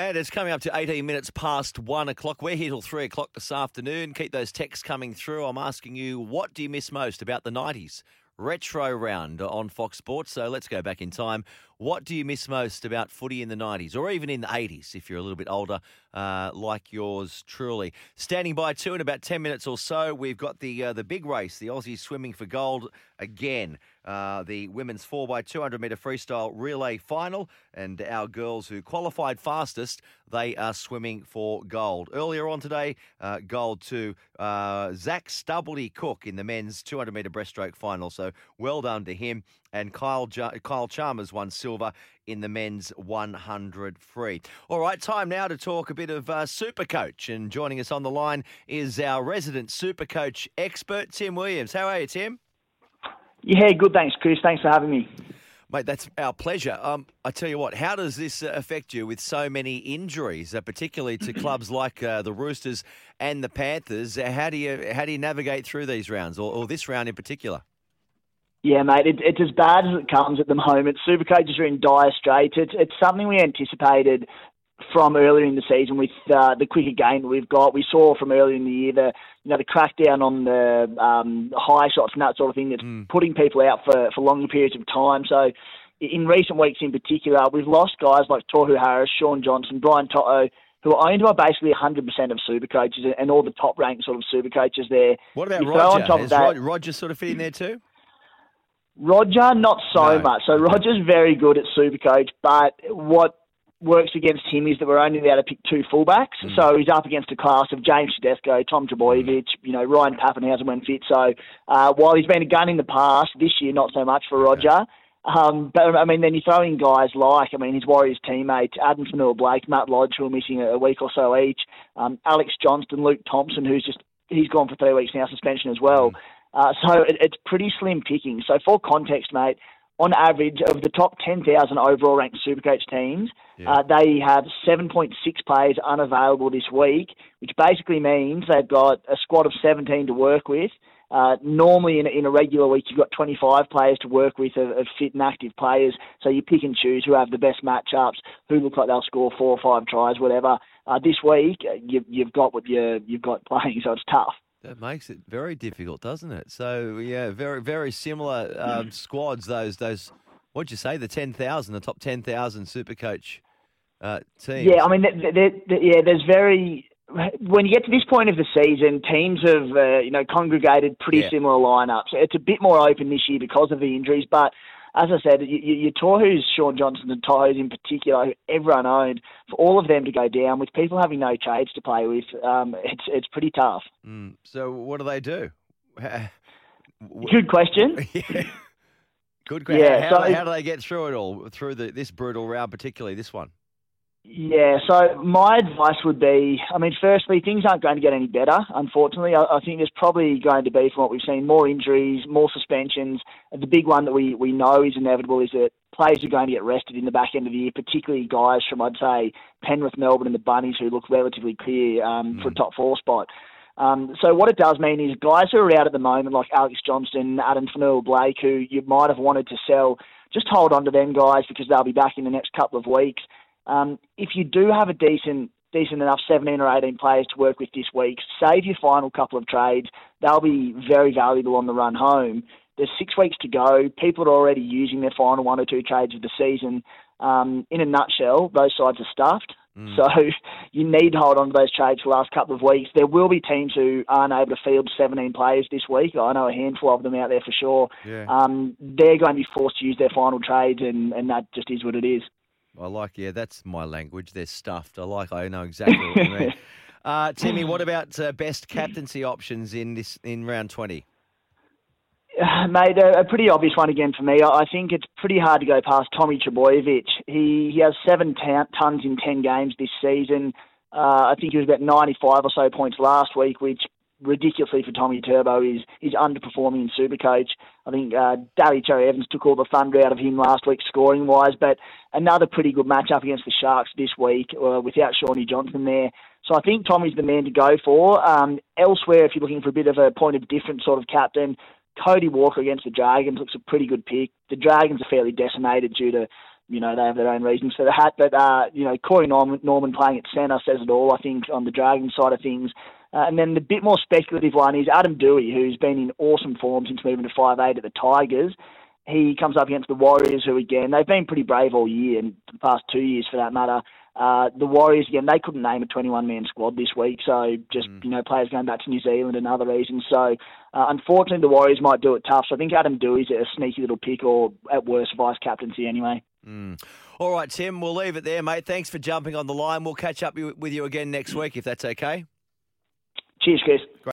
And it's coming up to 18 minutes past one o'clock. We're here till three o'clock this afternoon. Keep those texts coming through. I'm asking you, what do you miss most about the 90s? Retro round on Fox Sports. So let's go back in time. What do you miss most about footy in the 90s or even in the 80s if you're a little bit older, uh, like yours truly? Standing by two in about 10 minutes or so, we've got the uh, the big race, the Aussies swimming for gold again. Uh, the women's 4x200 metre freestyle relay final, and our girls who qualified fastest, they are swimming for gold. Earlier on today, uh, gold to uh, Zac Stubblety-Cook in the men's 200 metre breaststroke final. So well done to him. And Kyle, Kyle Chalmers won silver in the men's 100 free. All right, time now to talk a bit of uh, Super Coach. And joining us on the line is our resident Super Coach expert, Tim Williams. How are you, Tim? Yeah, good. Thanks, Chris. Thanks for having me. Mate, that's our pleasure. Um, I tell you what, how does this uh, affect you with so many injuries, uh, particularly to clubs like uh, the Roosters and the Panthers? Uh, How do you how do you navigate through these rounds, or, or this round in particular? Yeah, mate, it, it's as bad as it comes at the moment. Supercoaches are in dire straits. It's, it's something we anticipated from earlier in the season with uh, the quicker game that we've got. We saw from earlier in the year the you know the crackdown on the um, high shots and that sort of thing that's putting people out for, for longer periods of time. So in recent weeks in particular, we've lost guys like Tohu Harris, Shaun Johnson, Brian To'o, who are owned by basically 100% of super coaches and all the top ranked sort of super coaches there. What about You Roger? Is that- Roger sort of fit in there too? Roger, not so No. much. So Roger's very good at Supercoach, but what works against him is that we're only allowed to pick two fullbacks. Mm. So he's up against a class of James Tedesco, Tom Trbojevic, you know, Ryan Papenhuyzen when fit. So uh, while he's been a gun in the past, this year not so much for Roger. Um, but I mean, then you throw in guys like, I mean, his Warriors teammates, Addin Fonua-Blake, Matt Lodge, who are missing a, a week or so each, um, Alex Johnston, Luke Thompson, who's just, he's gone for three weeks now, suspension as well. Uh, so it, it's pretty slim picking. So for context, mate, on average of the top 10,000 overall ranked Supercoach teams, uh, they have 7.6 players unavailable this week, which basically means they've got a squad of 17 to work with. Uh, normally, in, a- in a regular week, you've got 25 players to work with of, of fit and active players. So you pick and choose who have the best matchups, who look like they'll score four or five tries, whatever. Uh, this week, uh, you, you've got what you, you've got playing, so it's tough. That makes it very difficult, doesn't it? So yeah, very very similar um, squads. Those those what'd you say? The ten thousand, the top ten thousand super coach uh, teams. Yeah, I mean, th th th yeah, there's very when you get to this point of the season, teams have uh, you know congregated pretty Yeah. similar lineups. It's a bit more open this year because of the injuries, but as I said, you, you, your Tohu's, Shaun Johnson and Tohu's in particular, who everyone owned, for all of them to go down with people having no trades to play with, um, it's it's pretty tough. Mm, so what do they do? Good question. yeah. Good question. Yeah, how, so- how do they get through it all? Through the, this brutal round, particularly this one. Yeah, so my advice would be, I mean, firstly, things aren't going to get any better, unfortunately. I, I think there's probably going to be, from what we've seen, more injuries, more suspensions. The big one that we, we know is inevitable is that players are going to get rested in the back end of the year, particularly guys from, I'd say, Penrith, Melbourne, and the Bunnies who look relatively clear um, for a top four spot. Um, so what it does mean is guys who are out at the moment, like Alex Johnston, Addin Fonua-Blake, who you might have wanted to sell, just hold on to them guys because they'll be back in the next couple of weeks. Um, if you do have a decent decent enough 17 or 18 players to work with this week, save your final couple of trades. They'll be very valuable on the run home. There's six weeks to go. People are already using their final one or two trades of the season. Um, in a nutshell, those sides are stuffed. So you need to hold on to those trades for the last couple of weeks. There will be teams who aren't able to field 17 players this week. I know a handful of them out there for sure. Yeah. Um, they're going to be forced to use their final trades, and, and that just is what it is. I like, yeah, that's my language. They're stuffed. I like, I know exactly what you mean. Uh, Timmy, what about uh, best captaincy options in this in round 20? Mate, a, a pretty obvious one again for me. I I think it's pretty hard to go past Tommy Trbojevic. He he has seven ta- tons in ten games this season. Uh, I think he was about 95 or so points last week, which ridiculously for Tommy Turbo is is underperforming in Supercoach. I think uh, Daly Cherry-Evans took all the thunder out of him last week scoring wise, but another pretty good matchup against the Sharks this week uh, without Shawnee Johnson there. So I think Tommy's the man to go for. Um, elsewhere, if you're looking for a bit of a point of difference sort of captain, Cody Walker against the Dragons looks a pretty good pick. The Dragons are fairly decimated due to you know, they have their own reasons for that. But, uh, you know, Corey Norman, Norman playing at centre says it all, I think, on the Dragon side of things. Uh, and then the bit more speculative one is Adam Doueihi, who's been in awesome form since moving to five eight at the Tigers. He comes up against the Warriors, who again they've been pretty brave all year, and the past two years for that matter. Uh, the Warriors again they couldn't name a 21 man squad this week, so just mm. you know players going back to New Zealand and other reasons. So uh, unfortunately the Warriors might do it tough. So I think Adam Doueihi's a sneaky little pick, or at worst vice captaincy anyway. Mm. All right, Tim, we'll leave it there, mate. Thanks for jumping on the line. We'll catch up with you again next week if that's okay. Cheers. Great.